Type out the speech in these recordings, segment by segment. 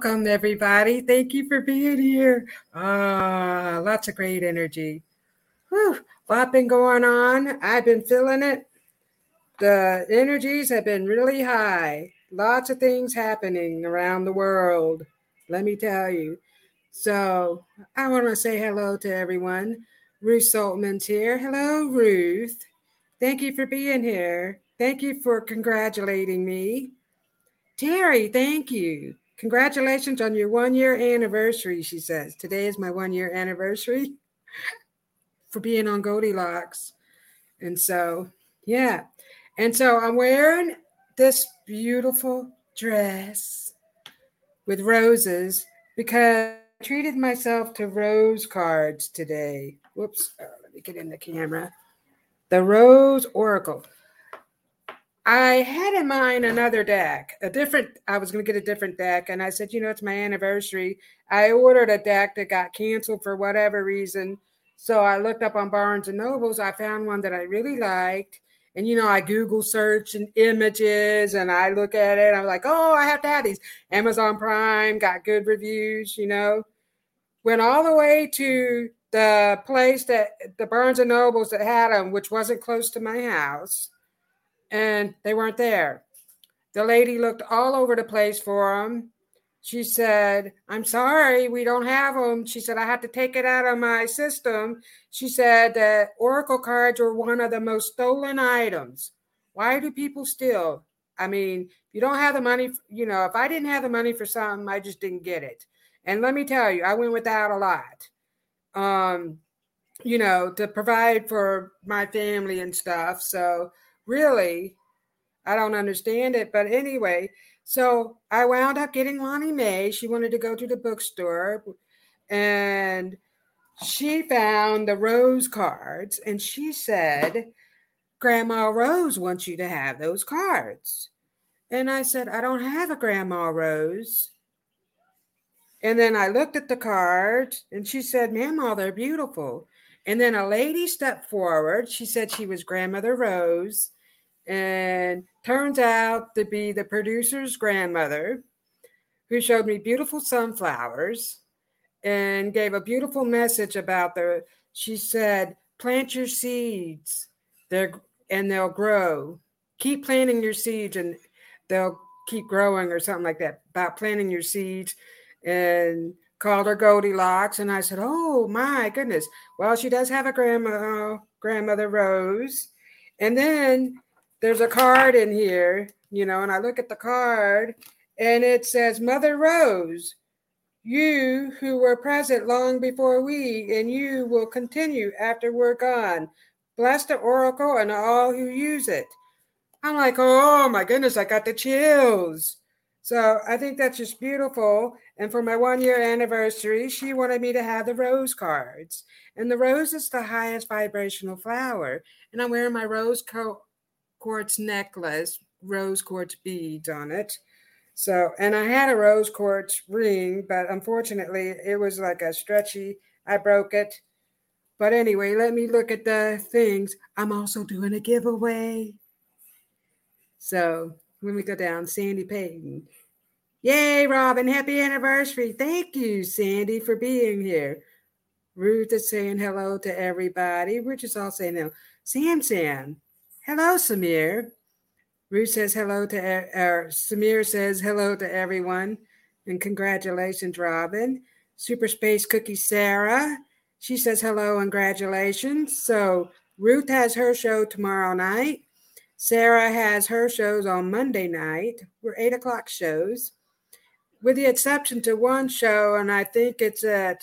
Welcome, everybody. Thank you for being here. Ah, lots of great energy. Whew, lot been going on. I've been feeling it. The energies have been really high. Lots of things happening around the world. Let me tell you. So I want to say hello to everyone. Ruth Saltman's here. Hello, Ruth. Thank you for being here. Thank you for congratulating me. Terry, thank you. Congratulations on your one year anniversary, she says. Today is my one year anniversary for being on Goldylocks. And so, yeah. And so I'm wearing this beautiful dress with roses because I treated myself to rose cards today. Whoops. Oh, let me get in the camera. The Rose Oracle. I had in mind another deck, a different. I was going to get a different deck, and I said, you know, it's my anniversary. I ordered a deck that got canceled for whatever reason. So I looked up on Barnes and Nobles. I found one that I really liked, and you know, I Google search and images, and I look at it. I'm like, oh, I have to have these. Amazon Prime got good reviews. You know, went all the way to the place that the Barnes and Nobles that had them, which wasn't close to my house and they weren't there. The lady looked all over the place for them. She said, I'm sorry, we don't have them. She said, I had to take it out of my system. She said that Oracle cards are one of the most stolen items. Why do people steal? I mean, you don't have the money, you know, if I didn't have the money for something, I just didn't get it. And let me tell you, I went without a lot. Um, you know, to provide for my family and stuff. So really, I don't understand it. But anyway, so I wound up getting Lonnie Mae. She wanted to go to the bookstore and she found the Rose cards and she said, Grandma Rose wants you to have those cards. And I said, I don't have a Grandma Rose. And then I looked at the cards and she said, Mama, they're beautiful. And then a lady stepped forward. She said she was Grandmother Rose and turns out to be the producer's grandmother who showed me beautiful sunflowers and gave a beautiful message about the she said plant your seeds. They're and they'll grow. Keep planting your seeds and they'll keep growing or something like that about planting your seeds and called her goldilocks and i said oh my goodness. Well she does have a grandma grandmother rose. And then there's a card in here, you know, and I look at the card and it says, Mother Rose, you who were present long before we, and you will continue after we're gone. Bless the oracle and all who use it. I'm like, oh my goodness, I got the chills. So I think that's just beautiful. And for my one year anniversary, she wanted me to have the rose cards. And the rose is the highest vibrational flower. And I'm wearing my rose coat quartz necklace, rose quartz beads on it. So, and I had a rose quartz ring, but unfortunately it was like a stretchy, I broke it. But anyway, let me look at the things. I'm also doing a giveaway. So let me go down. Sandy Payton. Yay, Robyn. Happy anniversary. Thank you, Sandy, for being here. Ruth is saying hello to everybody. We're just all saying hello. Sam Sam. Hello, Samir. Ruth says hello to, er, Samir says hello to everyone. And congratulations, Robyn. Super Space Cookie Sarah. She says hello and congratulations. So Ruth has her show tomorrow night. Sarah has her shows on Monday night. We're eight o'clock shows, with the exception to one show, and I think it's at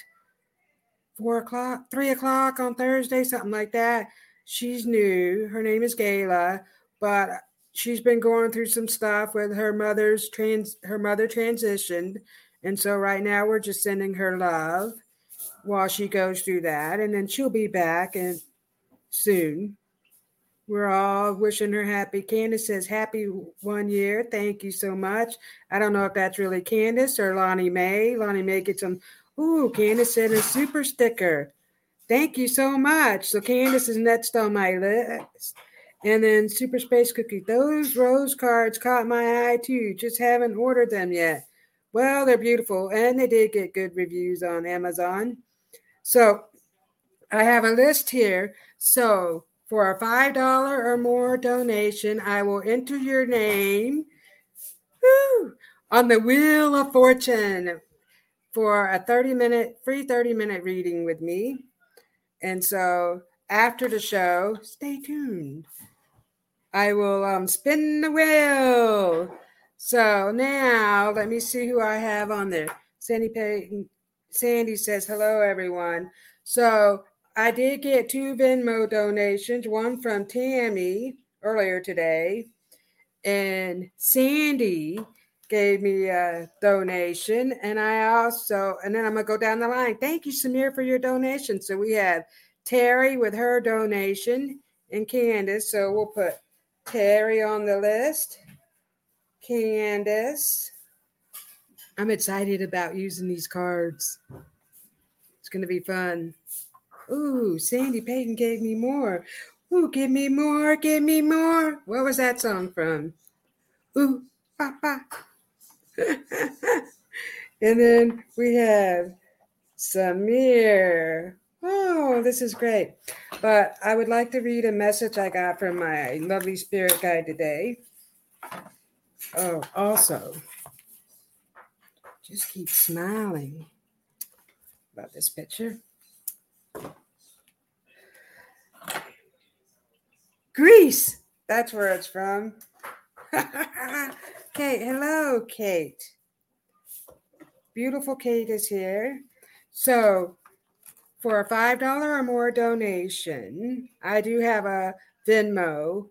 four o'clock, three o'clock on Thursday, something like that. She's new. Her name is Gayla, but she's been going through some stuff with her mother's trans her mother transitioned. And so right now we're just sending her love while she goes through that. And then she'll be back and soon. We're all wishing her happy. Candace says, Happy one year. Thank you so much. I don't know if that's really Candace or Lonnie Mae. Lonnie Mae gets some. Ooh, Candace sent a super sticker. Thank you so much. So Candace is next on my list. And then Super Space Cookie. Those rose cards caught my eye too. Just haven't ordered them yet. Well, they're beautiful and they did get good reviews on Amazon. So I have a list here. So for a $5 or more donation, I will enter your name on the Wheel of Fortune for a 30 minute, free 30 minute reading with me. And so after the show, stay tuned. I will um, spin the wheel. So now let me see who I have on there. Sandy Payton. Sandy says, hello, everyone. So I did get two Venmo donations, one from Tammy earlier today, and Sandy gave me a donation. And I also, and then I'm going to go down the line. Thank you, Samir, for your donation. So we have Terry with her donation and Candace. So we'll put Terry on the list. Candace. I'm excited about using these cards. It's going to be fun. Ooh, Sandy Payton gave me more. Ooh, give me more, give me more. What was that song from? Ooh, papa. and then we have Samir. Oh, this is great. But I would like to read a message I got from my lovely spirit guide today. Oh, also, just keep smiling about this picture. Greece. That's where it's from. Kate, hello, Kate. Beautiful Kate is here. So, for a $5 or more donation, I do have a Venmo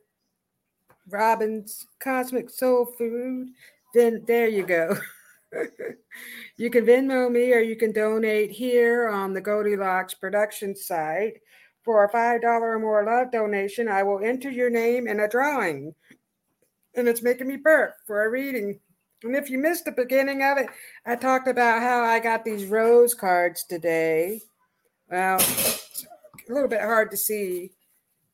Robyn's Cosmic Soul Food, then there you go. you can Venmo me or you can donate here on the Goldylocks production site. For a $5 or more love donation, I will enter your name in a drawing. And it's making me burp for a reading. And if you missed the beginning of it, I talked about how I got these rose cards today. Well, a little bit hard to see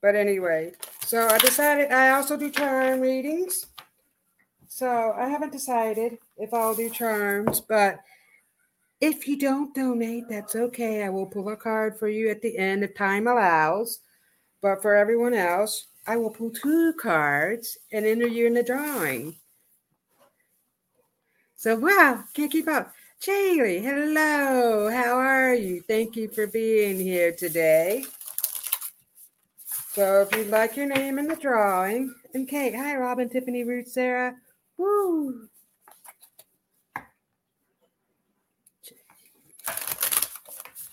but anyway, so I decided I also do charm readings. So I haven't decided if I'll do charms, but if you don't donate, that's okay. I will pull a card for you at the end if time allows. But for everyone else, I will pull two cards and enter you in the drawing. So, wow, can't keep up. Jaylee, hello. How are you? Thank you for being here today. So if you'd like your name in the drawing, and Kate, hi, Robyn, Tiffany, Ruth, Sarah, woo.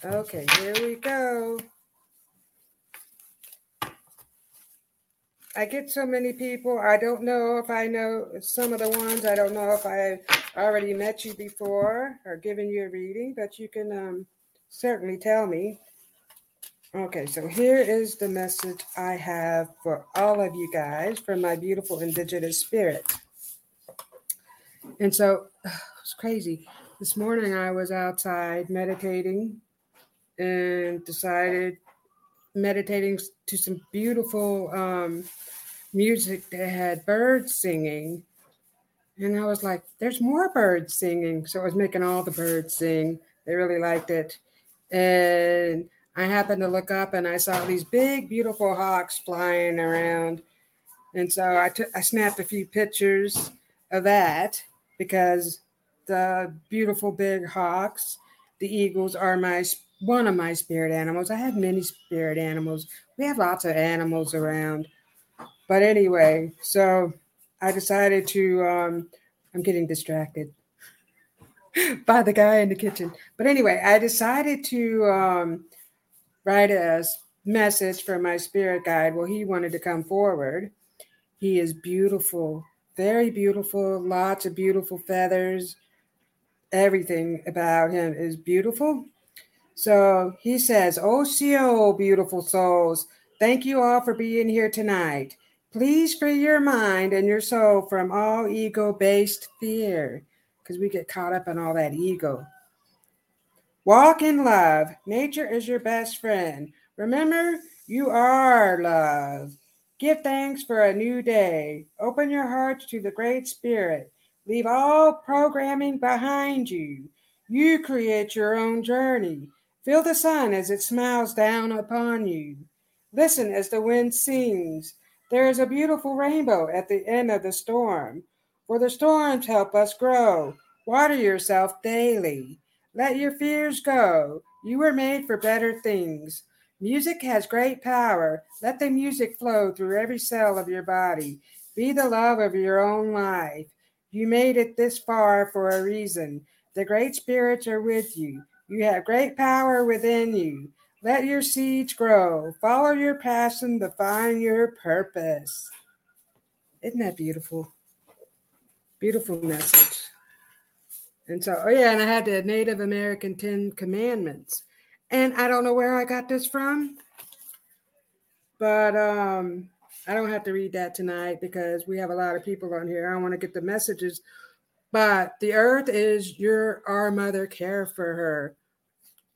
Okay, here we go. I get so many people. I don't know if I know some of the ones. I don't know if I already met you before or given you a reading, but you can um, certainly tell me. Okay, so here is the message I have for all of you guys from my beautiful indigenous spirit. And so it's crazy. This morning I was outside meditating and decided meditating to some beautiful um, music that had birds singing. And I was like, there's more birds singing. So I was making all the birds sing. They really liked it. And I happened to look up and I saw these big, beautiful hawks flying around. And so I took I snapped a few pictures of that because the beautiful big hawks, the eagles are my one of my spirit animals. I have many spirit animals. We have lots of animals around. But anyway, so I decided to um I'm getting distracted by the guy in the kitchen. But anyway, I decided to um write a message for my spirit guide. Well, he wanted to come forward. He is beautiful, very beautiful, lots of beautiful feathers. Everything about him is beautiful. So he says, Oh, CO, beautiful souls, thank you all for being here tonight. Please free your mind and your soul from all ego based fear because we get caught up in all that ego. Walk in love. Nature is your best friend. Remember, you are love. Give thanks for a new day. Open your hearts to the Great Spirit. Leave all programming behind you. You create your own journey. Feel the sun as it smiles down upon you. Listen as the wind sings. There is a beautiful rainbow at the end of the storm. For the storms help us grow. Water yourself daily. Let your fears go. You were made for better things. Music has great power. Let the music flow through every cell of your body. Be the love of your own life. You made it this far for a reason. The great spirits are with you. You have great power within you. Let your seeds grow. Follow your passion to find your purpose. Isn't that beautiful? Beautiful message. And so, oh yeah, and I had the Native American Ten Commandments. And I don't know where I got this from, but um, I don't have to read that tonight because we have a lot of people on here. I want to get the messages. But the earth is your our mother, care for her.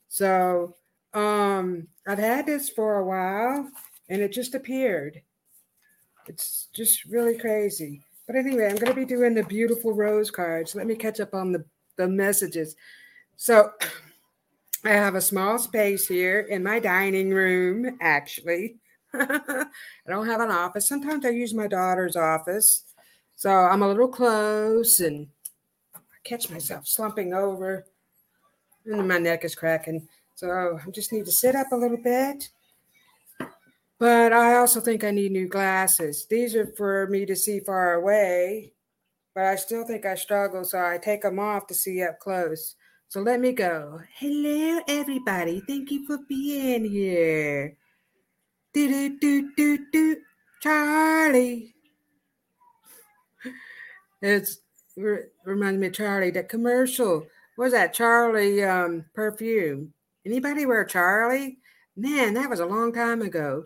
So um I've had this for a while and it just appeared. It's just really crazy. But anyway, I'm going to be doing the beautiful rose cards. Let me catch up on the, the messages. So I have a small space here in my dining room, actually. I don't have an office. Sometimes I use my daughter's office. So I'm a little close and catch myself slumping over and my neck is cracking. So I just need to sit up a little bit. But I also think I need new glasses. These are for me to see far away, but I still think I struggle. So I take them off to see up close. So let me go. Hello, everybody. Thank you for being here. Do do do do do. Charlie. It's it reminds me of Charlie. The commercial what was that Charlie um, perfume? Anybody wear Charlie? Man, that was a long time ago.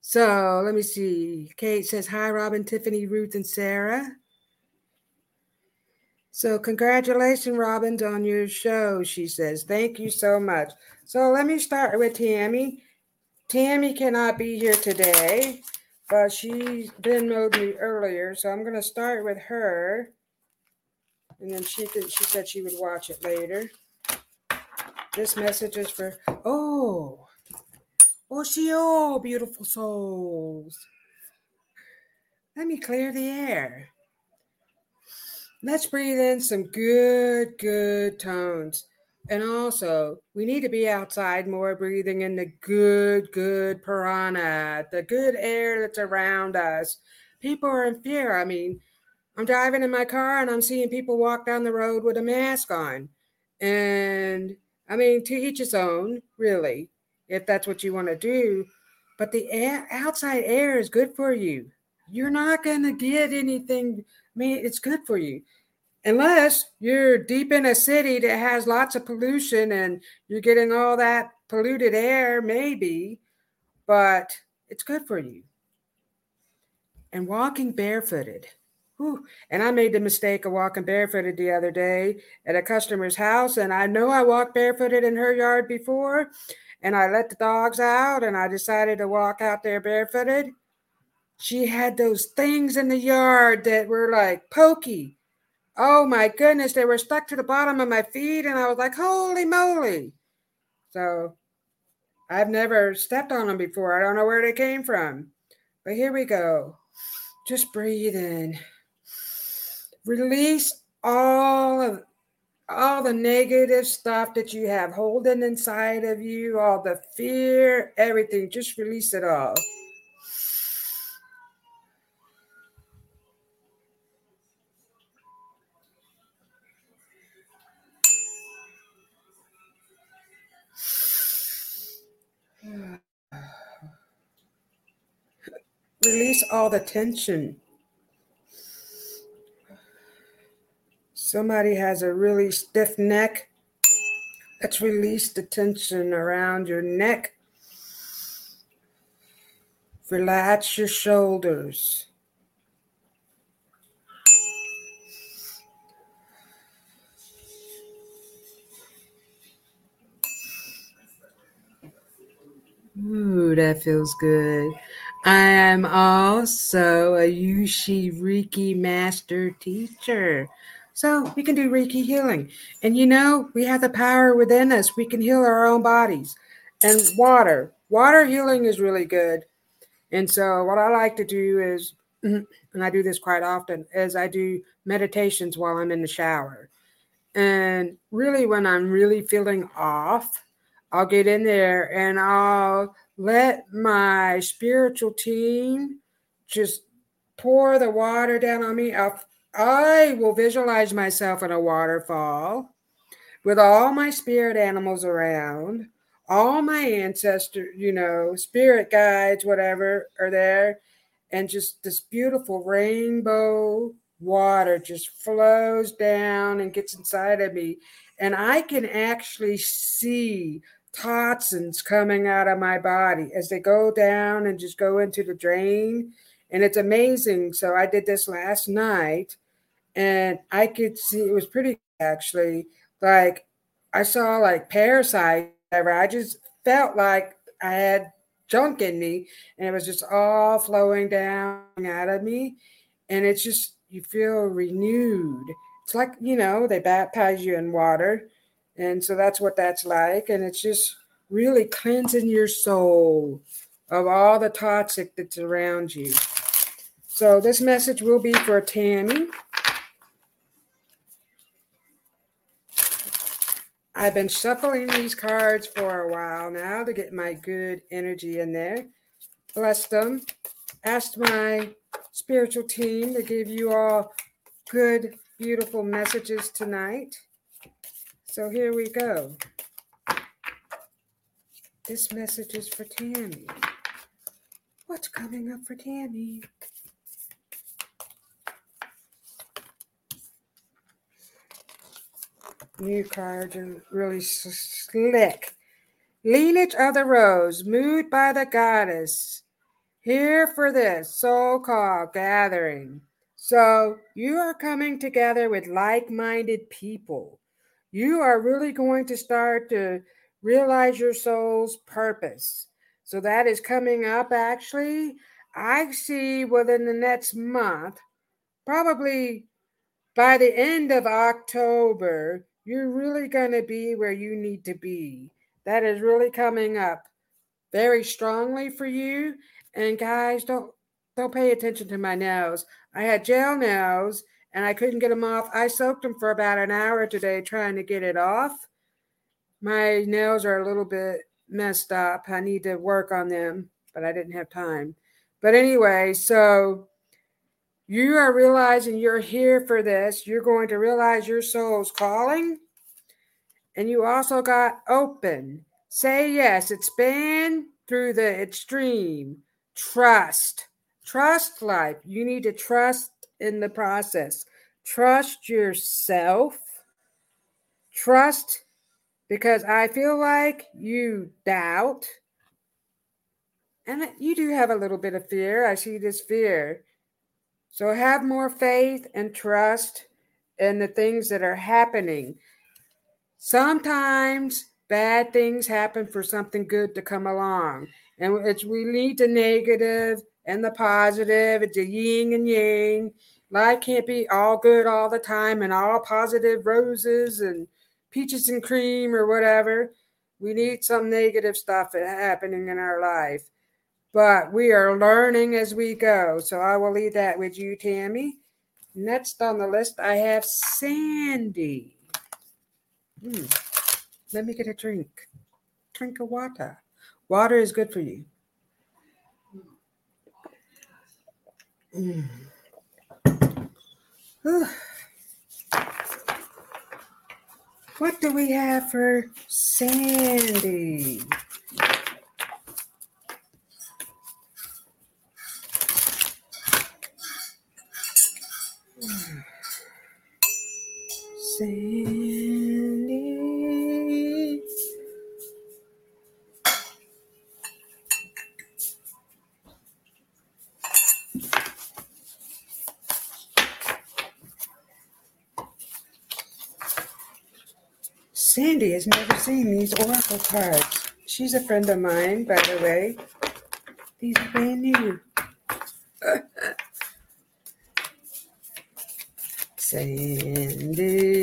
So let me see. Kate says hi, Robyn, Tiffany, Ruth, and Sarah. So congratulations, Robyn, on your show. She says thank you so much. So let me start with Tammy. Tammy cannot be here today, but she's been mode me earlier, so I'm going to start with her, and then she she said she would watch it later. This message is for oh, oh, she oh, beautiful souls. Let me clear the air. Let's breathe in some good, good tones. And also, we need to be outside more, breathing in the good, good prana, the good air that's around us. People are in fear. I mean, I'm driving in my car and I'm seeing people walk down the road with a mask on. And I mean, to each his own, really, if that's what you want to do. But the air, outside air is good for you. You're not going to get anything. I mean, it's good for you unless you're deep in a city that has lots of pollution and you're getting all that polluted air, maybe, but it's good for you. And walking barefooted. Whew. And I made the mistake of walking barefooted the other day at a customer's house. And I know I walked barefooted in her yard before. And I let the dogs out and I decided to walk out there barefooted. She had those things in the yard that were like pokey Oh my goodness, they were stuck to the bottom of my feet, and I was like, holy moly. So I've never stepped on them before. I don't know where they came from. But here we go. Just breathe in. Release all of all the negative stuff that you have holding inside of you, all the fear, everything. Just release it all. Release all the tension. Somebody has a really stiff neck. Let's release the tension around your neck. Relax your shoulders. Ooh, that feels good. I am also a Usui Reiki master teacher. So we can do Reiki healing. And you know, we have the power within us. We can heal our own bodies. And water. Water healing is really good. And so what I like to do is, and I do this quite often, is I do meditations while I'm in the shower. And really, when I'm really feeling off, I'll get in there and I'll let my spiritual team just pour the water down on me. I'll, I will visualize myself in a waterfall with all my spirit animals around, all my ancestors, you know, spirit guides, whatever, are there. And just this beautiful rainbow water just flows down and gets inside of me. And I can actually see toxins coming out of my body as they go down and just go into the drain. And it's amazing. So I did this last night and I could see it was pretty actually. Like I saw like parasites. I just felt like I had junk in me and it was just all flowing down out of me. And it's just, you feel renewed. It's like, you know, they baptize you in water and so that's what that's like. And it's just really cleansing your soul of all the toxic that's around you. So this message will be for Tammy. I've been shuffling these cards for a while now to get my good energy in there. Bless them. Asked my spiritual team to give you all good, beautiful messages tonight. So here we go. This message is for Tammy. What's coming up for Tammy? New cards are really slick. Lineage of the Rose, moved by the goddess. Here for this so called gathering. So you are coming together with like minded people you are really going to start to realize your soul's purpose. So that is coming up actually. I see within the next month, probably by the end of October, you're really going to be where you need to be. That is really coming up very strongly for you. And guys, don't don't pay attention to my nails. I had gel nails and I couldn't get them off. I soaked them for about an hour today trying to get it off. My nails are a little bit messed up. I need to work on them, but I didn't have time. But anyway, so you are realizing you're here for this. You're going to realize your soul's calling. And you also got open. Say yes, expand through the extreme. Trust. Trust life. You need to trust in the process. Trust yourself. Trust because I feel like you doubt. And you do have a little bit of fear. I see this fear. So have more faith and trust in the things that are happening. Sometimes bad things happen for something good to come along. And it's we need the negative and the positive. It's a yin and yang. Life can't be all good all the time and all positive roses and peaches and cream or whatever. We need some negative stuff happening in our life. But we are learning as we go. So I will leave that with you, Tammy. Next on the list, I have Sandy. Hmm. Let me get a drink. Drink of water. Water is good for you. Mm. what do we have for Sandy? Sandy. Sandy has never seen these oracle cards. She's a friend of mine, by the way. These are brand new. Sandy.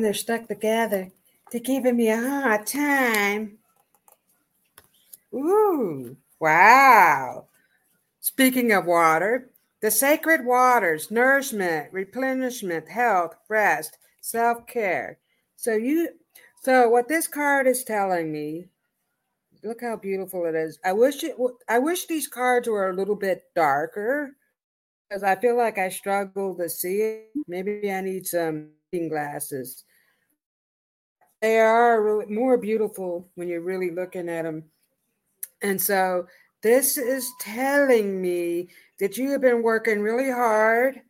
They're stuck together. They're giving me a hard time. Ooh, wow. Speaking of water, the sacred waters, nourishment, replenishment, health, rest, self-care. So you so what this card is telling me, look how beautiful it is. I wish it I wish these cards were a little bit darker because I feel like I struggle to see it. Maybe I need some glasses. They are really more beautiful when you're really looking at them. And so this is telling me that you have been working really hard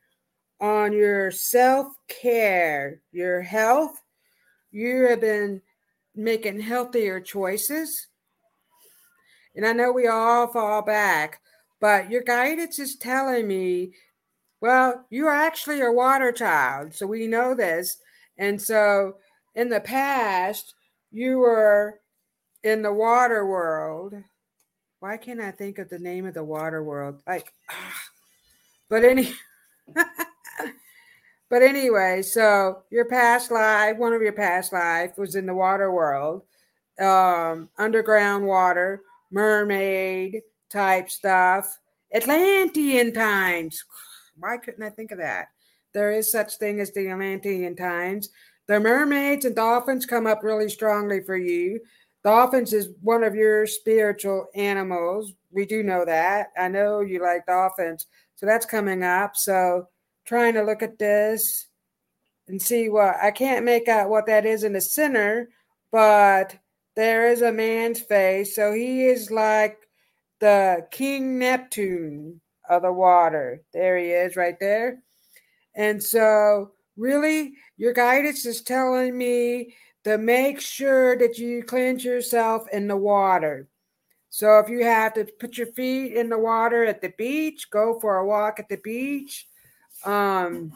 on your self care, your health. You have been making healthier choices. And I know we all fall back, but your guidance is telling me, well, you are actually a water child. So we know this. And so in the past, you were in the water world why can't I think of the name of the water world? Like, ah. but any, but anyway, so your past life, one of your past life was in the water world, um, underground water, mermaid type stuff, Atlantean times. Why couldn't I think of that? There is such thing as the Atlantean times. The mermaids and dolphins come up really strongly for you. Dolphins is one of your spiritual animals. We do know that. I know you like dolphins. So that's coming up. So trying to look at this and see what I can't make out what that is in the center, but there is a man's face. So he is like the King Neptune of the water. There he is right there. And so, really, your guidance is telling me to make sure that you cleanse yourself in the water. So if you have to put your feet in the water at the beach, go for a walk at the beach. Um,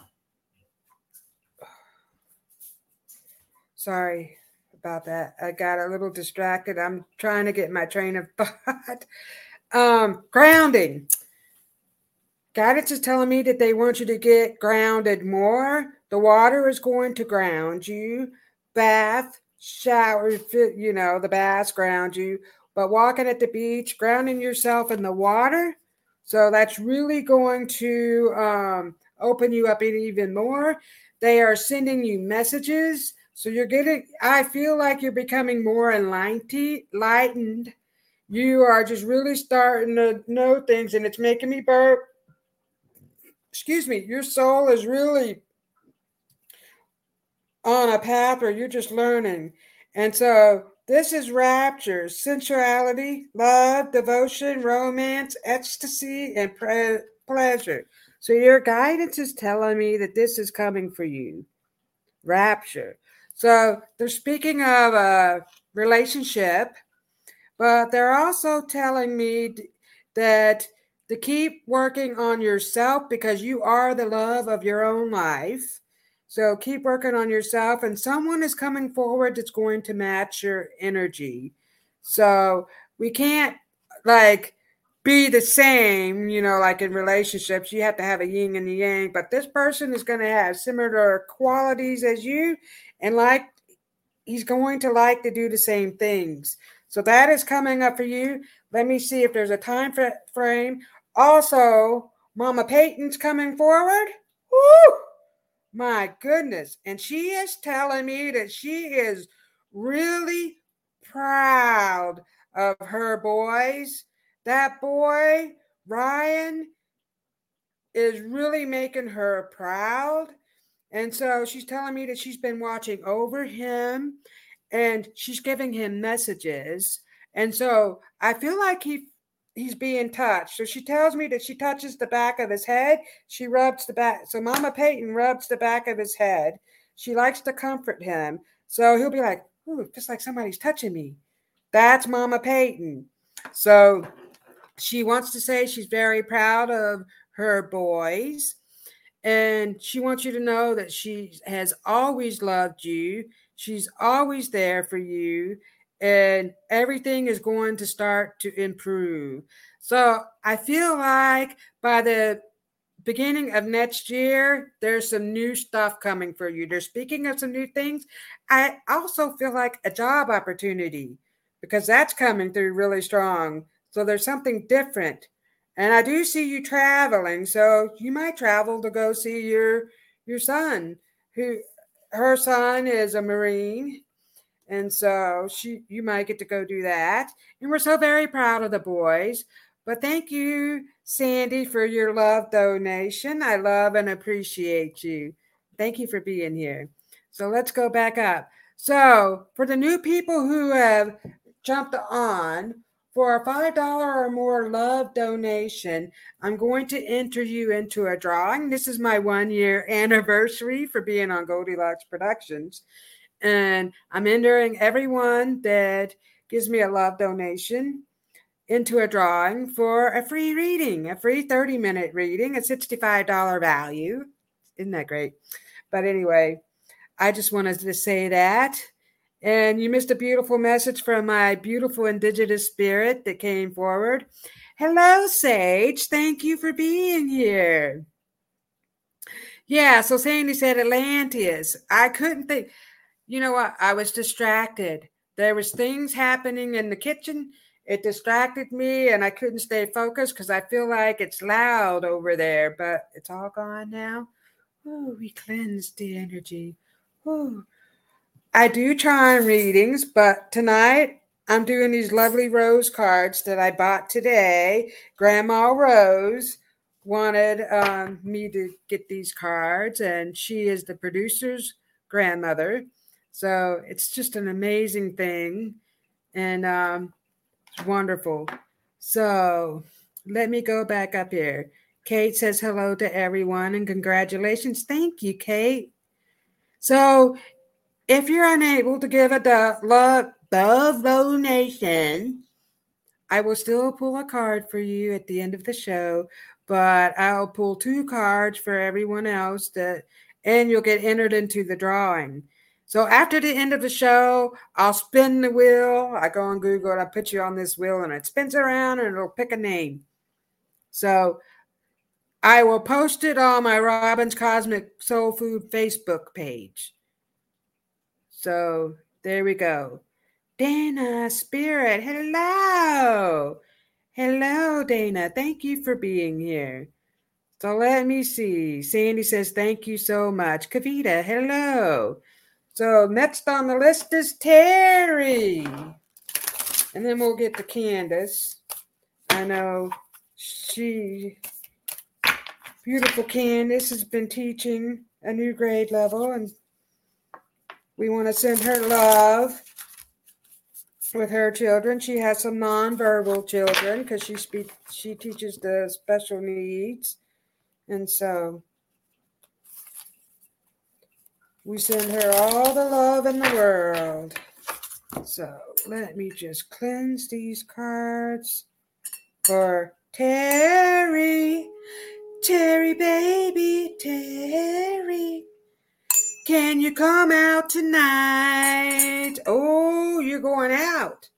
sorry about that. I got a little distracted. I'm trying to get my train of thought. um, grounding. Guidance is telling me that they want you to get grounded more. The water is going to ground you bath, shower, you know, the baths ground you, but walking at the beach, grounding yourself in the water. So that's really going to um, open you up even more. They are sending you messages. So you're getting, I feel like you're becoming more enlightened. You are just really starting to know things, and it's making me burp. Excuse me, your soul is really on a path or you're just learning. And so this is rapture, sensuality, love, devotion, romance, ecstasy, and pre- pleasure. So your guidance is telling me that this is coming for you. Rapture. So they're speaking of a relationship, but they're also telling me that to keep working on yourself because you are the love of your own life so keep working on yourself, and someone is coming forward that's going to match your energy. So we can't like be the same, you know, like in relationships, you have to have a yin and a yang, but this person is going to have similar qualities as you, and like he's going to like to do the same things. So that is coming up for you. Let me see if there's a time frame. Also, Mama Peyton's coming forward. Woo! My goodness. And she is telling me that she is really proud of her boys. That boy, Ryan, is really making her proud. And so she's telling me that she's been watching over him and she's giving him messages. And so I feel like he he's being touched. So she tells me that she touches the back of his head. She rubs the back. So Mama Peyton rubs the back of his head. She likes to comfort him. So he'll be like, Ooh, just like somebody's touching me. That's Mama Peyton. So she wants to say she's very proud of her boys. And she wants you to know that she has always loved you. She's always there for you. And everything is going to start to improve. So I feel like by the beginning of next year, there's some new stuff coming for you. They're speaking of some new things. I also feel like a job opportunity because that's coming through really strong. So there's something different. And I do see you traveling. So you might travel to go see your your son, who her son is a Marine. And so she you might get to go do that. And we're so very proud of the boys. But thank you, Sandy, for your love donation. I love and appreciate you. Thank you for being here. So let's go back up. So, for the new people who have jumped on, for a $5 or more love donation, I'm going to enter you into a drawing. This is my one year anniversary for being on Goldylocks Productions. And I'm entering everyone that gives me a love donation into a drawing for a free reading, a free 30 minute reading, a $65 value. Isn't that great? But anyway, I just wanted to say that. And you missed a beautiful message from my beautiful indigenous spirit that came forward. Hello, Sage. Thank you for being here. Yeah, so Sandy said Atlantis. I couldn't think. You know what? I was distracted. There was things happening in the kitchen it distracted me and I couldn't stay focused because I feel like it's loud over there, but it's all gone now. Oh, we cleansed the energy. Oh, I do try on readings, but tonight I'm doing these lovely rose cards that I bought today. Grandma Rose wanted um, me to get these cards, and she is the producer's grandmother. So it's just an amazing thing. And um, Wonderful. So let me go back up here. Kate says hello to everyone and congratulations. Thank you, Kate. So if you're unable to give a do- love, love donation, I will still pull a card for you at the end of the show, but I'll pull two cards for everyone else that and you'll get entered into the drawing. So after the end of the show, I'll spin the wheel. I go on Google and I put you on this wheel and it spins around and it'll pick a name. So I will post it on my Robyn's Cosmic Soul Food Facebook page. So there we go. Dana Spirit, hello. Hello, Dana. Thank you for being here. So let me see. Sandy says, Thank you so much. Kavita, hello. So next on the list is Terry. And then we'll get to Candace. I know she, beautiful Candace, has been teaching a new grade level, and we want to send her love with her children. She has some nonverbal children because she speak she teaches the special needs. And so we send her all the love in the world. So let me just cleanse these cards for Terry. Terry, baby, Terry. Can you come out tonight? Oh, you're going out.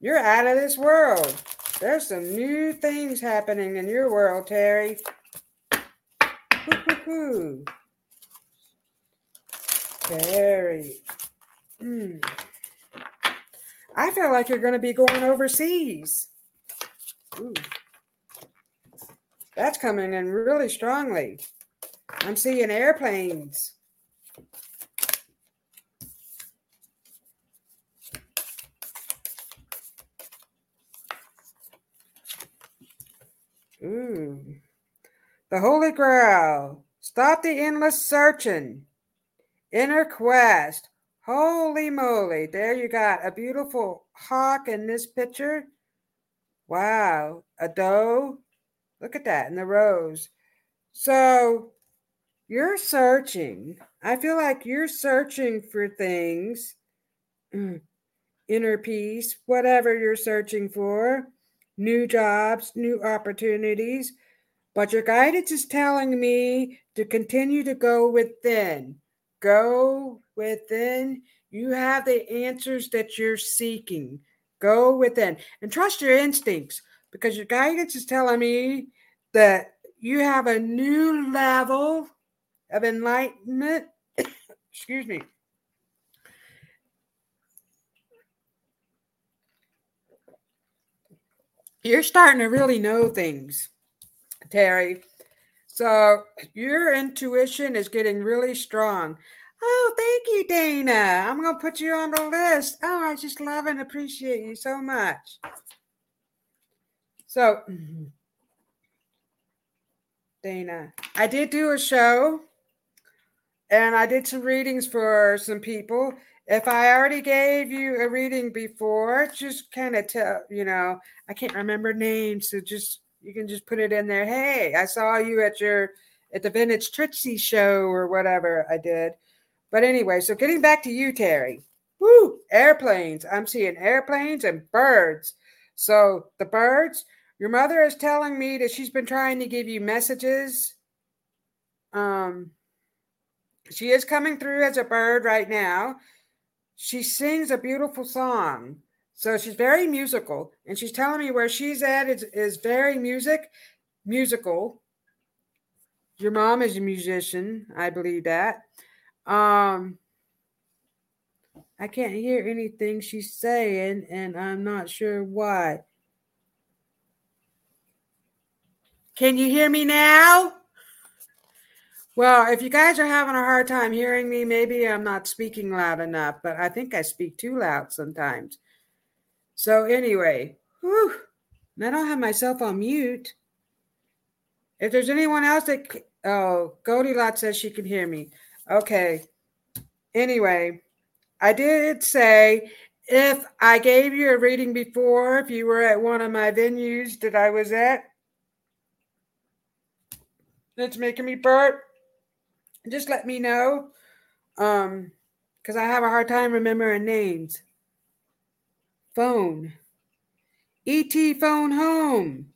You're out of this world. There's some new things happening in your world, Terry. Very. Mm. I feel like you're going to be going overseas. Ooh. That's coming in really strongly. I'm seeing airplanes. Ooh. The Holy Grail. Stop the endless searching. Inner quest. Holy moly. There you got a beautiful hawk in this picture. Wow. A doe. Look at that in the rose. So you're searching. I feel like you're searching for things. Inner peace, whatever you're searching for. new jobs, new opportunities. But your guidance is telling me to continue to go within. Go within. You have the answers that you're seeking. Go within and trust your instincts because your guidance is telling me that you have a new level of enlightenment. Excuse me. You're starting to really know things, Terry. So your intuition is getting really strong. Oh, thank you, Dana. I'm going to put you on the list. Oh, I just love and appreciate you so much. So, Dana, I did do a show and I did some readings for some people. If I already gave you a reading before, just kind of tell, you know, I can't remember names. So just, you can just put it in there. Hey, I saw you at your, at the Vintage Trixie show or whatever I did. But anyway, so getting back to you, Terry. Woo, airplanes. I'm seeing airplanes and birds. So the birds, your mother is telling me that she's been trying to give you messages. Um, she is coming through as a bird right now. She sings a beautiful song. So she's very musical, and she's telling me where she's at is, is very music, musical. Your mom is a musician, I believe that. Um, I can't hear anything she's saying, and I'm not sure why. Can you hear me now? Well, if you guys are having a hard time hearing me, maybe I'm not speaking loud enough, but I think I speak too loud sometimes. So, anyway, whew, I don't have myself on mute. If there's anyone else that, oh, Goldylocks says she can hear me. Okay. Anyway, I did say if I gave you a reading before, if you were at one of my venues that I was at, that's making me burp, just let me know. Um, because I have a hard time remembering names. Phone. ET phone home.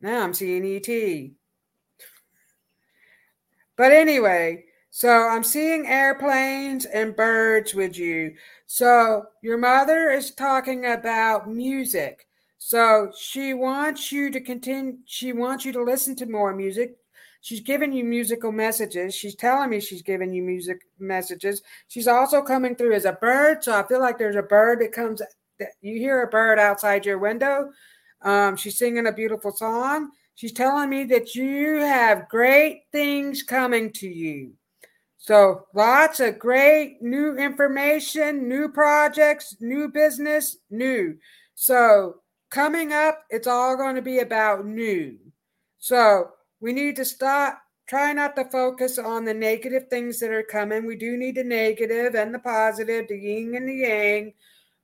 Now I'm seeing ET. But anyway, so I'm seeing airplanes and birds with you. So your mother is talking about music. So she wants you to continue, she wants you to listen to more music. She's giving you musical messages. She's telling me she's giving you music messages. She's also coming through as a bird. So I feel like there's a bird that comes, that you hear a bird outside your window. Um, she's singing a beautiful song. She's telling me that you have great things coming to you. So lots of great new information, new projects, new business, new. So coming up, it's all going to be about new. So we need to stop, try not to focus on the negative things that are coming. We do need the negative and the positive, the yin and the yang.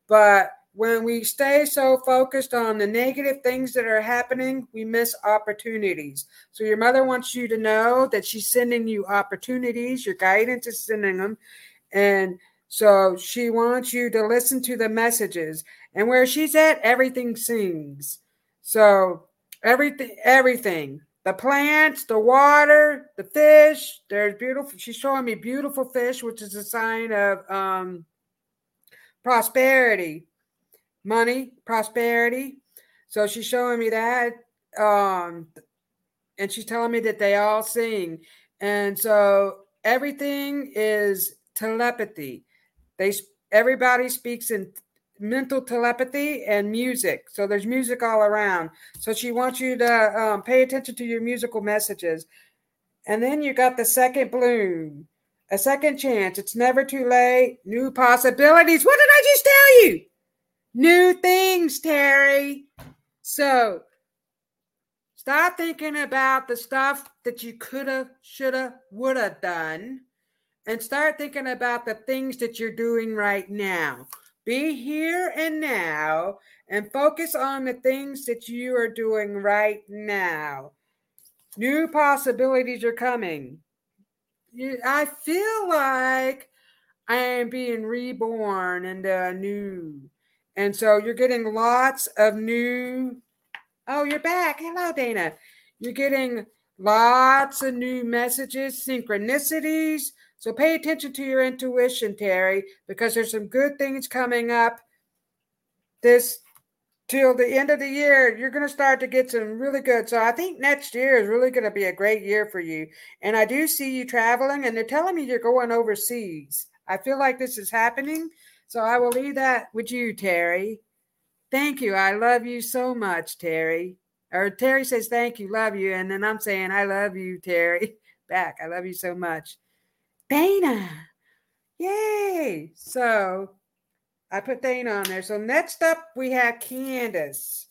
But when we stay so focused on the negative things that are happening, we miss opportunities. So your mother wants you to know that she's sending you opportunities. Your guidance is sending them. And so she wants you to listen to the messages. And where she's at, everything sings. So everything, everything. The plants, the water, the fish. There's beautiful. She's showing me beautiful fish, which is a sign of um, prosperity, money, prosperity. So she's showing me that. Um, and she's telling me that they all sing. And so everything is telepathy. They everybody speaks in mental telepathy and music. So there's music all around. So she wants you to um, pay attention to your musical messages. And then you got the second bloom, a second chance. It's never too late. New possibilities. What did I just tell you? New things, Terry. So stop thinking about the stuff that you coulda, shoulda, woulda done and start thinking about the things that you're doing right now. Be here and now and focus on the things that you are doing right now. New possibilities are coming. I feel like I am being reborn into a uh, new. And so you're getting lots of new. Oh, you're back. Hello, Dana. You're getting lots of new messages, synchronicities. So pay attention to your intuition, Terry, because there's some good things coming up this till the end of the year, you're going to start to get some really good. So I think next year is really going to be a great year for you. And I do see you traveling, and they're telling me you're going overseas. I feel like this is happening. So I will leave that with you, Terry. Thank you. I love you so much, Terry. Or Terry says, Thank you, love you. And then I'm saying, I love you, Terry. Back. I love you so much. Dana. Yay. So I put Dana on there. So next up, we have Candace.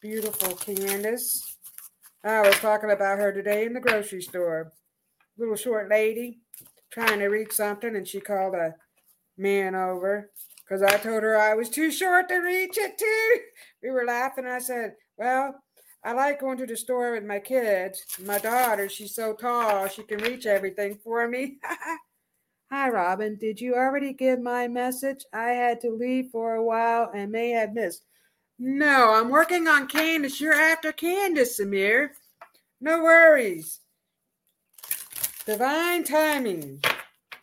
Beautiful Candace. I was talking about her today in the grocery store. Little short lady trying to reach something, and she called a man over because I told her I was too short to reach it too. We were laughing. I said, Well, I like going to the store with my kids. My daughter, she's so tall, she can reach everything for me. Hi, Robyn. Did you already give my message? I had to leave for a while and may have missed. No, I'm working on Candace. You're after Candace, Samir. No worries. Divine timing.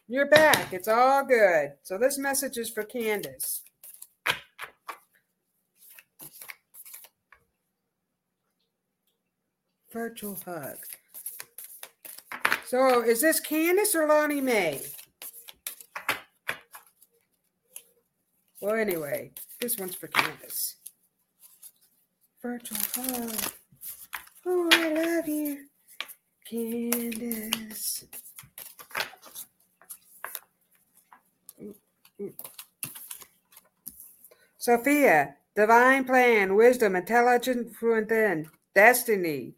You're back. It's all good. So this message is for Candace. Virtual hug. So is this Candace or Lonnie Mae? Well, anyway, this one's for Candace. Virtual hug. Oh, I love you, Candace. Sophia, divine plan, wisdom, intelligence within, destiny.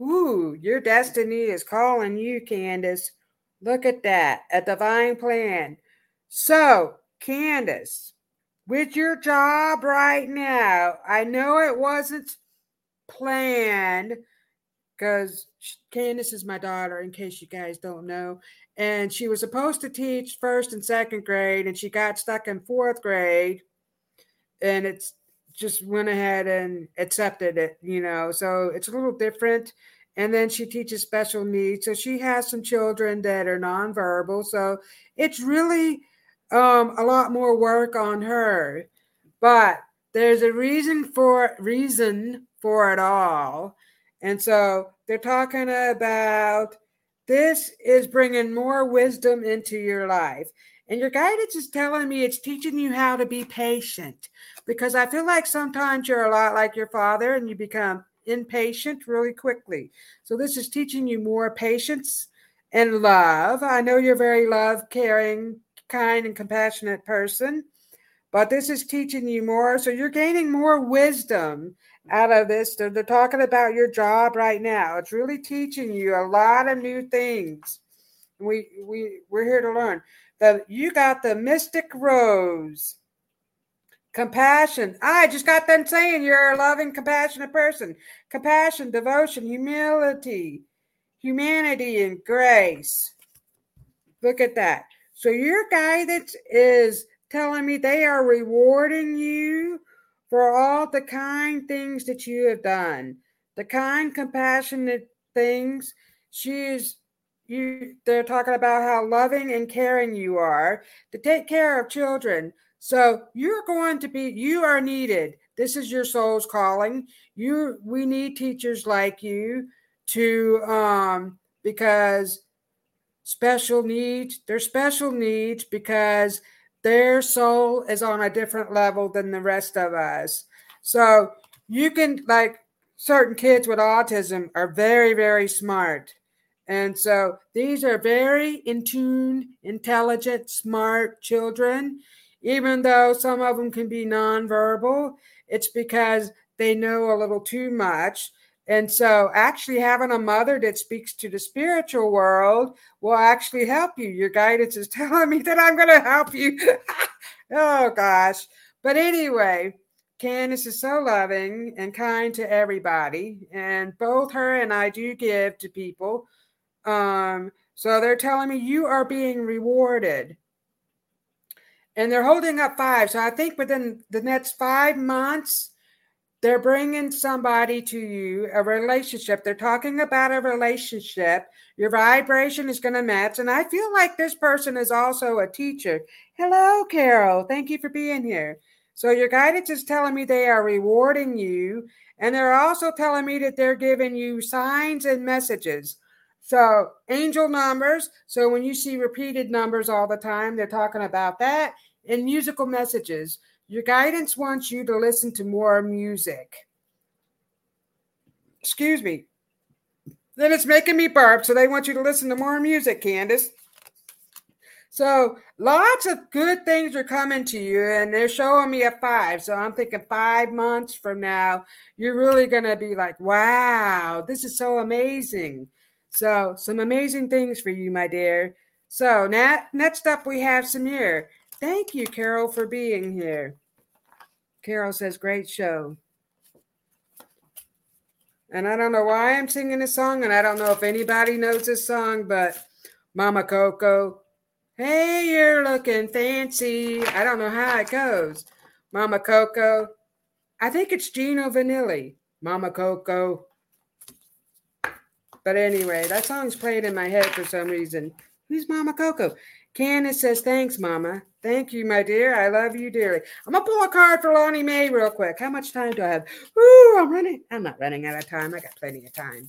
Ooh, your destiny is calling you, Candace. Look at that, a divine plan. So, Candace, with your job right now, I know it wasn't planned because Candace is my daughter, in case you guys don't know. And she was supposed to teach first and second grade, and she got stuck in fourth grade. And it's just went ahead and accepted it, you know. So it's a little different. And then she teaches special needs. So she has some children that are nonverbal. So it's really um, a lot more work on her. But there's a reason for reason for it all. And so they're talking about this is bringing more wisdom into your life. And your guidance is telling me it's teaching you how to be patient because I feel like sometimes you're a lot like your father and you become impatient really quickly. So this is teaching you more patience and love. I know you're a very love, caring, kind, and compassionate person, but this is teaching you more. So you're gaining more wisdom out of this. They're, they're talking about your job right now. It's really teaching you a lot of new things. We we we're here to learn. The, you got the mystic rose. Compassion. I just got them saying you're a loving, compassionate person. Compassion, devotion, humility, humanity, and grace. Look at that. So your guidance is telling me they are rewarding you for all the kind things that you have done, the kind, compassionate things. She is you they're talking about how loving and caring you are to take care of children. So you're going to be you are needed. This is your soul's calling. You we need teachers like you to um because special needs. They're special needs because their soul is on a different level than the rest of us. So you can, like, certain kids with autism are very, very smart. And so these are very in tune, intelligent, smart children. Even though some of them can be nonverbal, it's because they know a little too much and so, actually, having a mother that speaks to the spiritual world will actually help you. Your guidance is telling me that I'm going to help you. oh, gosh. But anyway, Candace is so loving and kind to everybody. And both her and I do give to people. Um, so they're telling me you are being rewarded. And they're holding up five. So I think within the next five months, they're bringing somebody to you, a relationship. They're talking about a relationship. Your vibration is going to match. And I feel like this person is also a teacher. Hello, Carol. Thank you for being here. So your guidance is telling me they are rewarding you. And they're also telling me that they're giving you signs and messages. So angel numbers. So when you see repeated numbers all the time, they're talking about that. And musical messages. Your guidance wants you to listen to more music. Excuse me. Then it's making me burp. So they want you to listen to more music, Candace. So lots of good things are coming to you, and they're showing me a five. So I'm thinking five months from now, you're really gonna be like, wow, this is so amazing. So some amazing things for you, my dear. So now next up we have Samir. Thank you, Carol, for being here. Carol says, great show. And I don't know why I'm singing this song, and I don't know if anybody knows this song, but Mama Coco, hey, you're looking fancy. I don't know how it goes. Mama Coco, I think it's Gino Vannelli. Mama Coco. But anyway, that song's playing in my head for some reason. Who's Mama Coco? Candace says, Thanks, Mama. Thank you, my dear. I love you dearly. I'm gonna pull a card for Lonnie Mae real quick. How much time do I have? Ooh, I'm running. I'm not running out of time. I got plenty of time.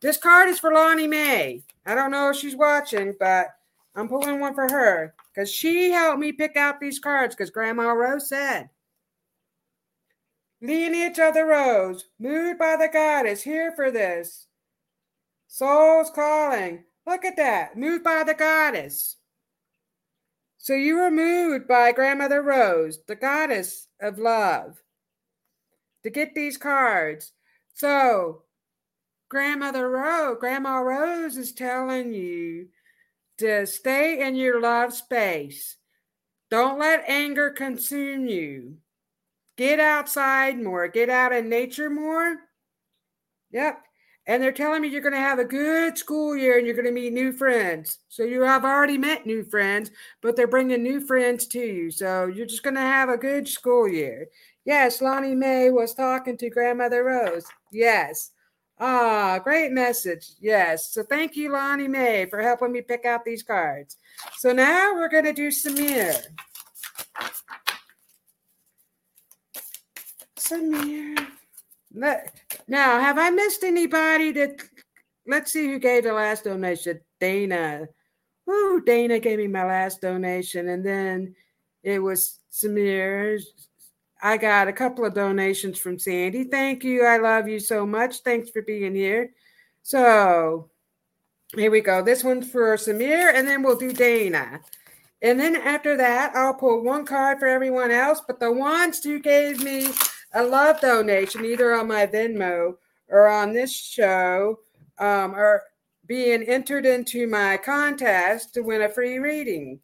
This card is for Lonnie Mae. I don't know if she's watching, but I'm pulling one for her because she helped me pick out these cards because Grandma Rose said. Lineage of the Rose, moved by the goddess, here for this. Soul's calling. Look at that, moved by the goddess. So you were moved by Grandmother Rose, the goddess of love, to get these cards. So Grandmother Rose, Grandma Rose is telling you to stay in your love space. Don't let anger consume you. Get outside more, get out in nature more. Yep and they're telling me you're going to have a good school year and you're going to meet new friends. So you have already met new friends, but they're bringing new friends to you. So you're just going to have a good school year. Yes, Lonnie Mae was talking to Grandmother Rose. Yes. Ah, great message. Yes. So thank you, Lonnie Mae, for helping me pick out these cards. So now we're going to do Samir. Samir. Now, have I missed anybody that let's see who gave the last donation? Dana. Ooh, Dana gave me my last donation. And then it was Samir. I got a couple of donations from Sandy. Thank you. I love you so much. Thanks for being here. So here we go. This one's for Samir, and then we'll do Dana. And then after that, I'll pull one card for everyone else. But the ones who gave me a love donation either on my Venmo or on this show um, are being entered into my contest to win a free reading.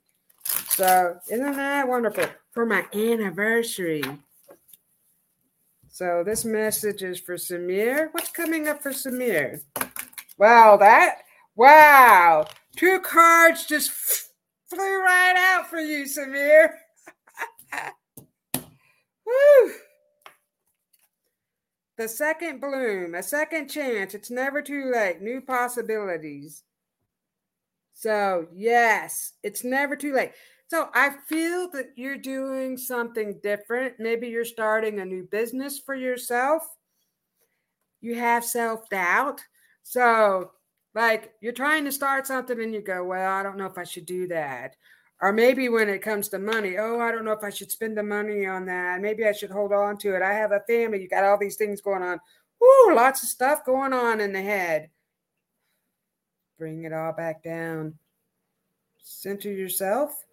So, isn't that wonderful? For my anniversary. So, this message is for Samir. What's coming up for Samir? Wow, that, wow. Two cards just flew right out for you, Samir. Woo. The second bloom, a second chance. It's never too late. New possibilities. So, yes, it's never too late. So, I feel that you're doing something different. Maybe you're starting a new business for yourself. You have self doubt. So, like, you're trying to start something and you go, Well, I don't know if I should do that. Or maybe when it comes to money, oh, I don't know if I should spend the money on that. Maybe I should hold on to it. I have a family. You got all these things going on. Ooh, lots of stuff going on in the head. Bring it all back down. Center yourself.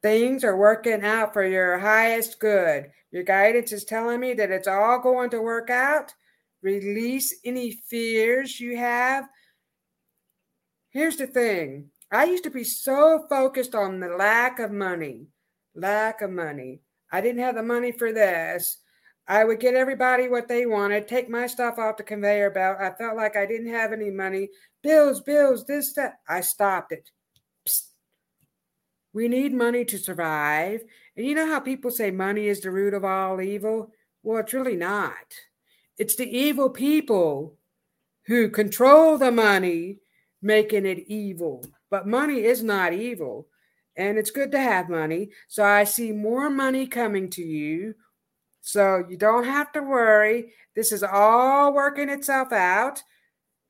Things are working out for your highest good. Your guidance is telling me that it's all going to work out. Release any fears you have. Here's the thing I used to be so focused on the lack of money, lack of money. I didn't have the money for this. I would get everybody what they wanted, take my stuff off the conveyor belt. I felt like I didn't have any money. Bills, bills, this, that. I stopped it. Psst. We need money to survive. And you know how people say money is the root of all evil? Well, it's really not. It's the evil people who control the money making it evil. But money is not evil. And it's good to have money. So I see more money coming to you. So you don't have to worry. This is all working itself out.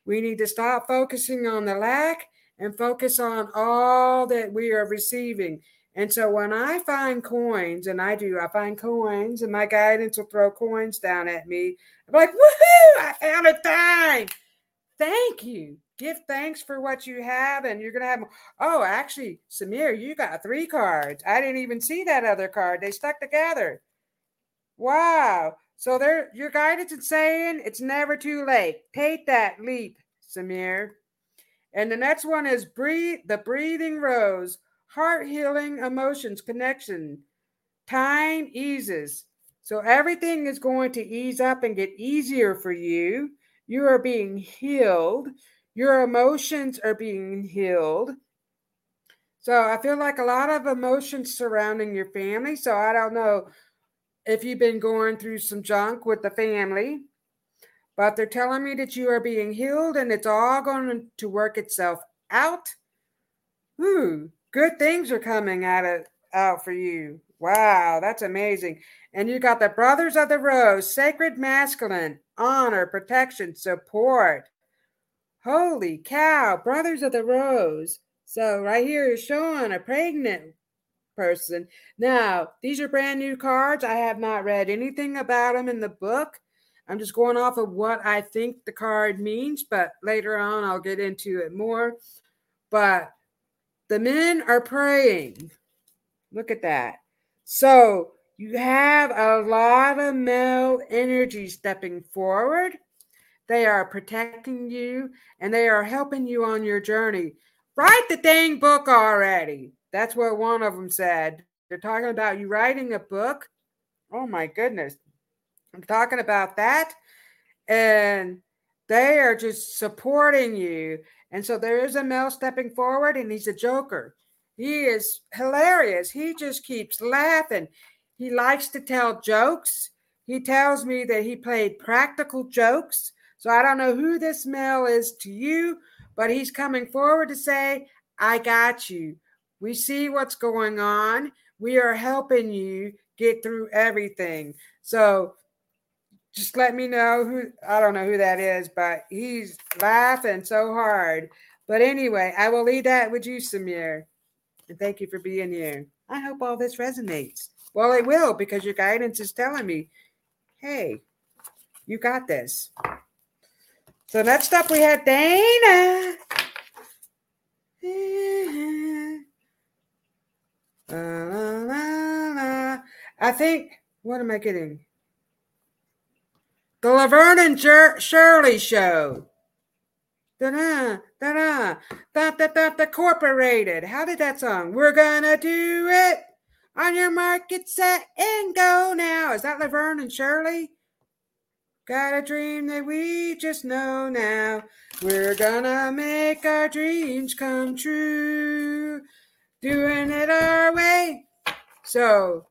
We need to stop focusing on the lack and focus on all that we are receiving. And so when I find coins, and I do, I find coins, and my guidance will throw coins down at me. I'm like, woohoo, I found a thing. Thank you. Give thanks for what you have, and you're going to have. Oh, actually, Samir, you got three cards. I didn't even see that other card. They stuck together. Wow. So there, your guidance is saying it's never too late. Take that leap, Samir. And the next one is breathe the breathing rose, heart healing emotions connection. Time eases. So everything is going to ease up and get easier for you. You are being healed. Your emotions are being healed. So I feel like a lot of emotions surrounding your family. So I don't know if you've been going through some junk with the family but they're telling me that you are being healed and it's all going to work itself out. Ooh, good things are coming out of out for you. Wow, that's amazing. And you got the Brothers of the Rose, sacred masculine, honor, protection, support. Holy cow, Brothers of the Rose. So right here is showing a pregnant person. Now, these are brand new cards. I have not read anything about them in the book. I'm just going off of what I think the card means, but later on I'll get into it more. But the men are praying. Look at that. So you have a lot of male energy stepping forward. They are protecting you and they are helping you on your journey. Write the dang book already. That's what one of them said. They're talking about you writing a book. Oh my goodness. I'm talking about that. And they are just supporting you. And so there is a male stepping forward, and he's a joker. He is hilarious. He just keeps laughing. He likes to tell jokes. He tells me that he played practical jokes. So I don't know who this male is to you, but he's coming forward to say, I got you. We see what's going on. We are helping you get through everything. So just let me know who I don't know who that is, but he's laughing so hard. But anyway, I will leave that with you, Samir. And thank you for being here. I hope all this resonates. Well, it will because your guidance is telling me, hey, you got this. So next up we have Dana. I think, what am I getting? The Laverne and Jer- Shirley Show. Da-da, da-da, da da da da corporated. How did that song? We're gonna do it on your market set and go now. Is that Laverne and Shirley? Got a dream that we just know now. We're gonna make our dreams come true. Doing it our way. So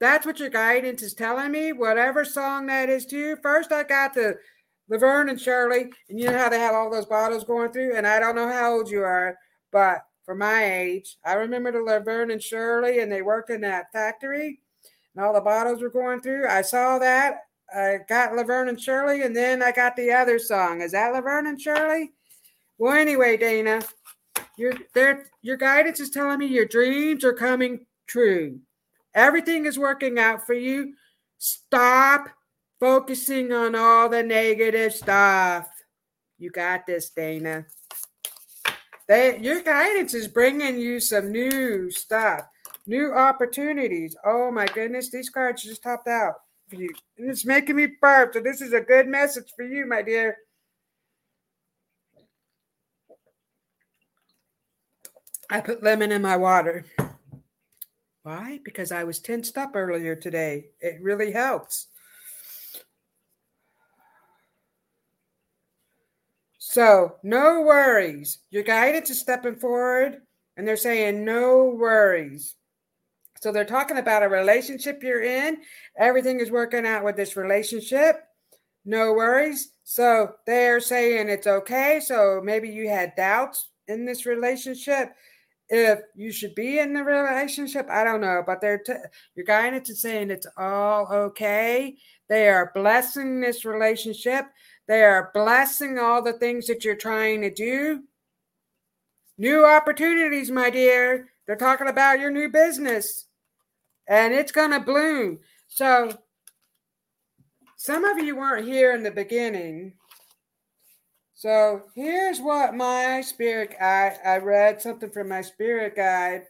that's what your guidance is telling me. Whatever song that is too. First, I got the Laverne and Shirley, and you know how they have all those bottles going through. And I don't know how old you are, but for my age, I remember the Laverne and Shirley, and they worked in that factory, and all the bottles were going through. I saw that. I got Laverne and Shirley, and then I got the other song. Is that Laverne and Shirley? Well, anyway, Dana, your your guidance is telling me your dreams are coming true. Everything is working out for you. Stop focusing on all the negative stuff. You got this, Dana. They, your guidance is bringing you some new stuff, new opportunities. Oh my goodness, these cards just topped out for you. And it's making me burp. So this is a good message for you, my dear. I put lemon in my water. Why? Because I was tensed up earlier today. It really helps. So, no worries. Your guidance is stepping forward. And they're saying, no worries. So they're talking about a relationship you're in. Everything is working out with this relationship. No worries. So they're saying it's okay. So maybe you had doubts in this relationship if you should be in the relationship. I don't know, but they're t- your guidance is saying it's all okay. They are blessing this relationship. They are blessing all the things that you're trying to do. New opportunities, my dear. They're talking about your new business and it's going to bloom. So, some of you weren't here in the beginning. So, here's what my spirit guide I read something from my spirit guide,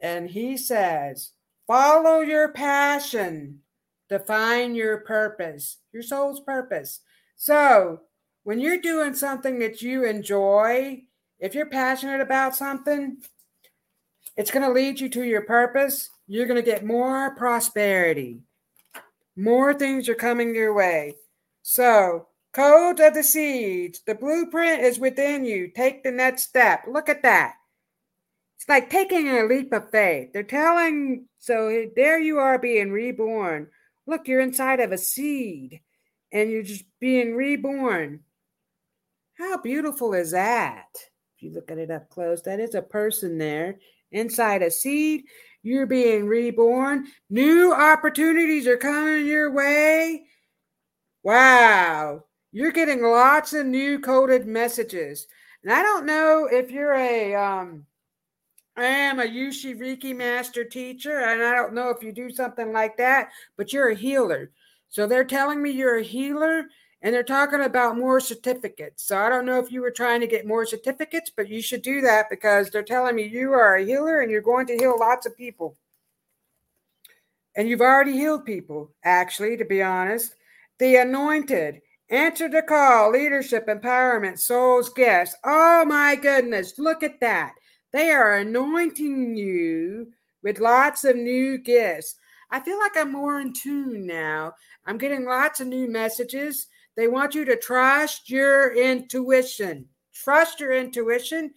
and he says, Follow your passion, define your purpose, your soul's purpose. So, when you're doing something that you enjoy, if you're passionate about something, it's going to lead you to your purpose. You're going to get more prosperity. More things are coming your way. So, code of the seeds. The blueprint is within you. Take the next step. Look at that. It's like taking a leap of faith. They're telling, so there you are being reborn. Look, you're inside of a seed and you're just being reborn. How beautiful is that? If you look at it up close, that is a person there inside a seed. You're being reborn. New opportunities are coming your way. Wow. You're getting lots of new coded messages. And I don't know if you're a um I am a Usui Reiki master teacher, and I don't know if you do something like that, but you're a healer. So they're telling me you're a healer and they're talking about more certificates. So I don't know if you were trying to get more certificates, but you should do that because they're telling me you are a healer and you're going to heal lots of people. And you've already healed people, actually, to be honest. The anointed, answer the call, leadership, empowerment, souls, gifts. Oh my goodness, look at that. They are anointing you with lots of new gifts. I feel like I'm more in tune now. I'm getting lots of new messages they want you to trust your intuition. Trust your intuition.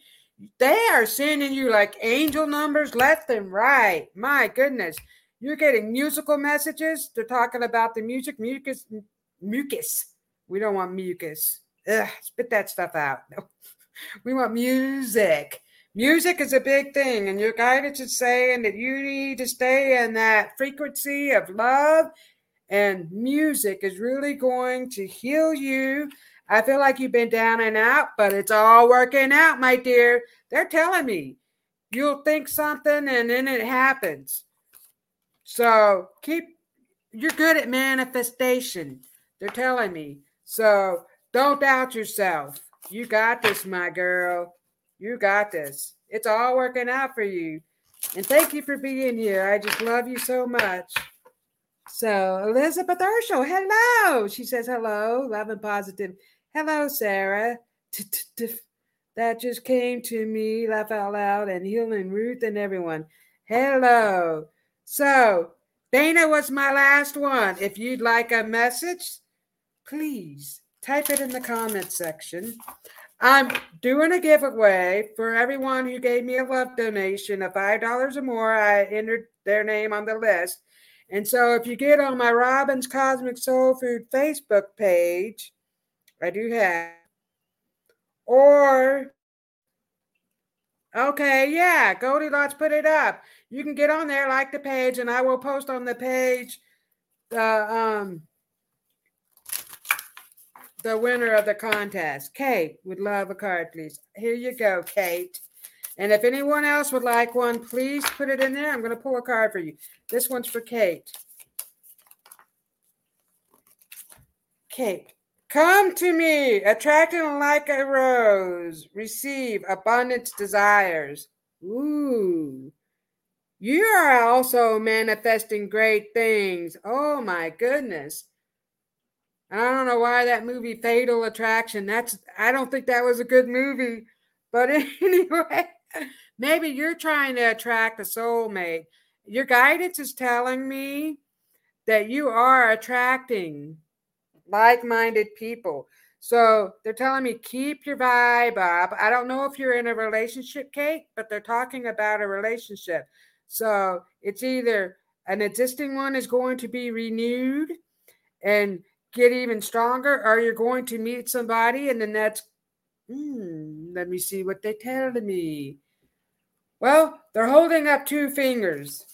They are sending you like angel numbers left and right. My goodness. You're getting musical messages. They're talking about the music, mucus, mucus. We don't want mucus. Ugh, spit that stuff out. No. We want music. Music is a big thing, and your guidance is saying that you need to stay in that frequency of love and music is really going to heal you. I feel like you've been down and out, but it's all working out, my dear. They're telling me you'll think something and then it happens. So keep, you're good at manifestation. They're telling me. So don't doubt yourself. You got this, my girl. You got this. It's all working out for you. And thank you for being here. I just love you so much. So Elizabeth Urshel, hello. She says hello, love and positive. Hello, Sarah. That just came to me, laugh out loud, and healing Ruth and everyone. Hello. So Dana was my last one. If you'd like a message, please type it in the comment section. I'm doing a giveaway for everyone who gave me a love donation of $5 or more. I entered their name on the list. And so if you get on my Robyn's Cosmic Soul Food Facebook page, I do have, or okay, yeah, Goldylocks put it up. You can get on there, like the page, and I will post on the page the um the winner of the contest. Kate would love a card, please. Here you go, Kate. And if anyone else would like one, please put it in there. I'm going to pull a card for you. This one's for Kate. Kate, come to me, attracting like a rose. Receive abundance desires. Ooh. You are also manifesting great things. Oh my goodness. I don't know why that movie Fatal Attraction. That's I don't think that was a good movie. But anyway, Maybe you're trying to attract a soulmate. Your guidance is telling me that you are attracting like minded people. So they're telling me keep your vibe up. I don't know if you're in a relationship, Kate, but they're talking about a relationship. So it's either an existing one is going to be renewed and get even stronger, or you're going to meet somebody and then that's, hmm, let me see what they tell me. Well, they're holding up two fingers.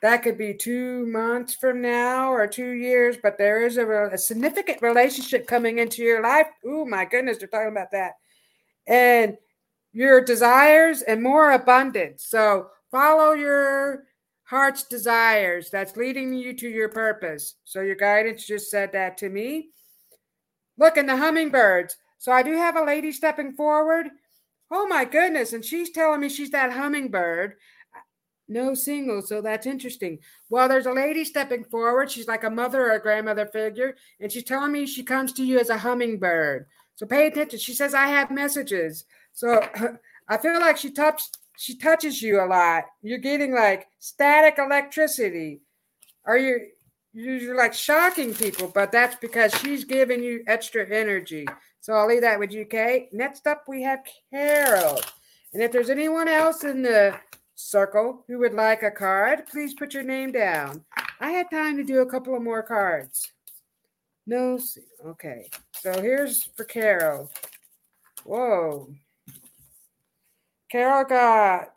That could be two months from now or two years, but there is a, a significant relationship coming into your life. Oh, my goodness, they're talking about that. And your desires and more abundance. So follow your heart's desires. That's leading you to your purpose. So your guidance just said that to me. Look, in the hummingbirds. So I do have a lady stepping forward. Oh my goodness. And she's telling me she's that hummingbird. No single, so that's interesting. Well, there's a lady stepping forward. She's like a mother or a grandmother figure, and she's telling me she comes to you as a hummingbird. So pay attention. She says, I have messages. So I feel like she touched she touches you a lot. You're getting like static electricity. Are you you're like shocking people, but that's because she's giving you extra energy. So I'll leave that with you, Kate. Next up, we have Carol. And if there's anyone else in the circle who would like a card, please put your name down. I had time to do a couple of more cards. No, okay. So here's for Carol. Whoa. Carol got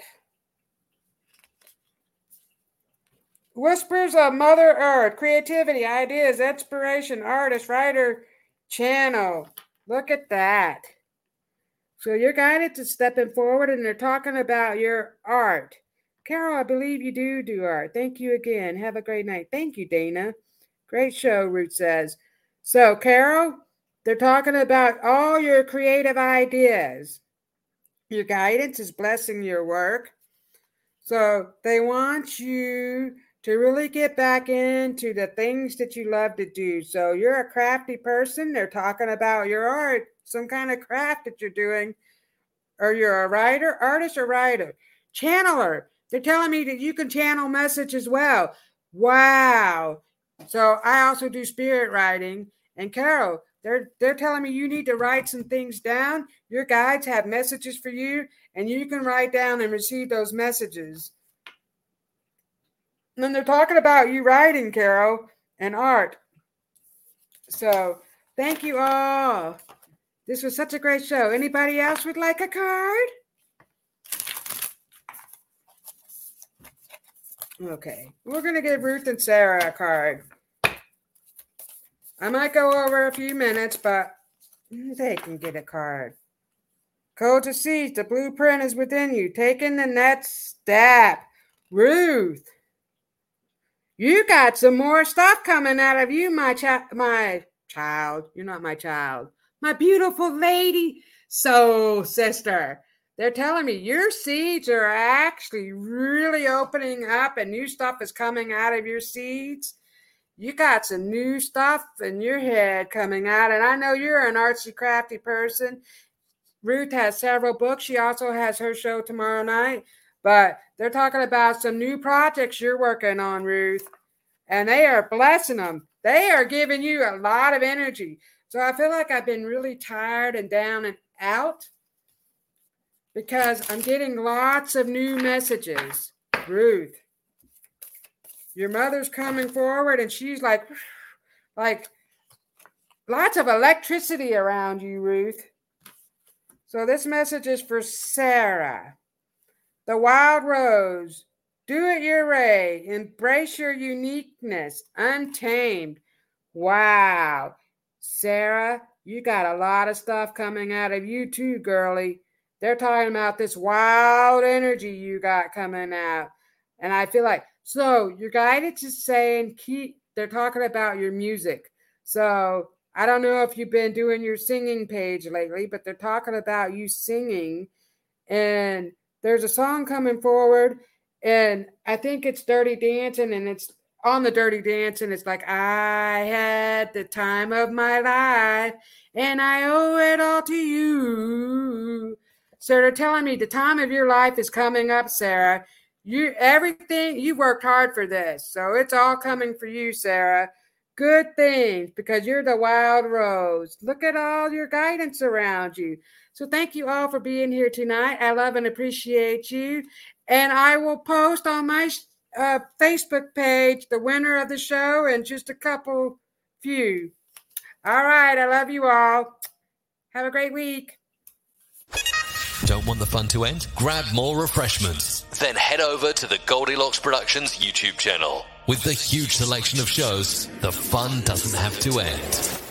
Whispers of Mother Earth, creativity, ideas, inspiration, artist, writer, channel. Look at that. So you're guided to stepping forward and they're talking about your art. Carol, I believe you do do art. Thank you again. Have a great night. Thank you, Dana. Great show, Ruth says. So, Carol, they're talking about all your creative ideas. Your guidance is blessing your work. So, they want you to really get back into the things that you love to do. So, you're a crafty person. They're talking about your art some kind of craft that you're doing, or you're a writer, artist, or writer, channeler. They're telling me that you can channel message as well. Wow. So I also do spirit writing. And Carol, they're they're telling me you need to write some things down. Your guides have messages for you, and you can write down and receive those messages. And they're talking about you writing, Carol, and art. So thank you all. This was such a great show. Anybody else would like a card? Okay, we're going to give Ruth and Sarah a card. I might go over a few minutes, but they can get a card. Code to seize. The blueprint is within you. Taking the next step. Ruth, you got some more stuff coming out of you, my child. My child. You're not my child my beautiful lady. So, sister, they're telling me your seeds are actually really opening up and new stuff is coming out of your seeds. You got some new stuff in your head coming out. And I know you're an artsy, crafty person. Ruth has several books. She also has her show tomorrow night. But they're talking about some new projects you're working on, Ruth. And they are blessing them. They are giving you a lot of energy. So I feel like I've been really tired and down and out because I'm getting lots of new messages. Ruth, your mother's coming forward and she's like, like lots of electricity around you, Ruth. So this message is for Sarah. The wild rose. Do it your way. Embrace your uniqueness. Untamed. Wow. Sarah, you got a lot of stuff coming out of you too, girlie. They're talking about this wild energy you got coming out. And I feel like, so you're guided to saying, keep, they're talking about your music. So I don't know if you've been doing your singing page lately, but they're talking about you singing. And there's a song coming forward, and I think it's Dirty Dancing, and it's on the dirty dancing it's like i had the time of my life and i owe it all to you so they're telling me the time of your life is coming up sarah you everything you worked hard for this so it's all coming for you sarah good things because you're the wild rose. Look at all your guidance around you. So thank you all for being here tonight. I love and appreciate you. And I will post on my uh, Facebook page the winner of the show and just a couple few. All right. I love you all. Have a great week. Don't want the fun to end? Grab more refreshments. Then head over to the Goldylocks Productions YouTube channel. With the huge selection of shows, the fun doesn't have to end.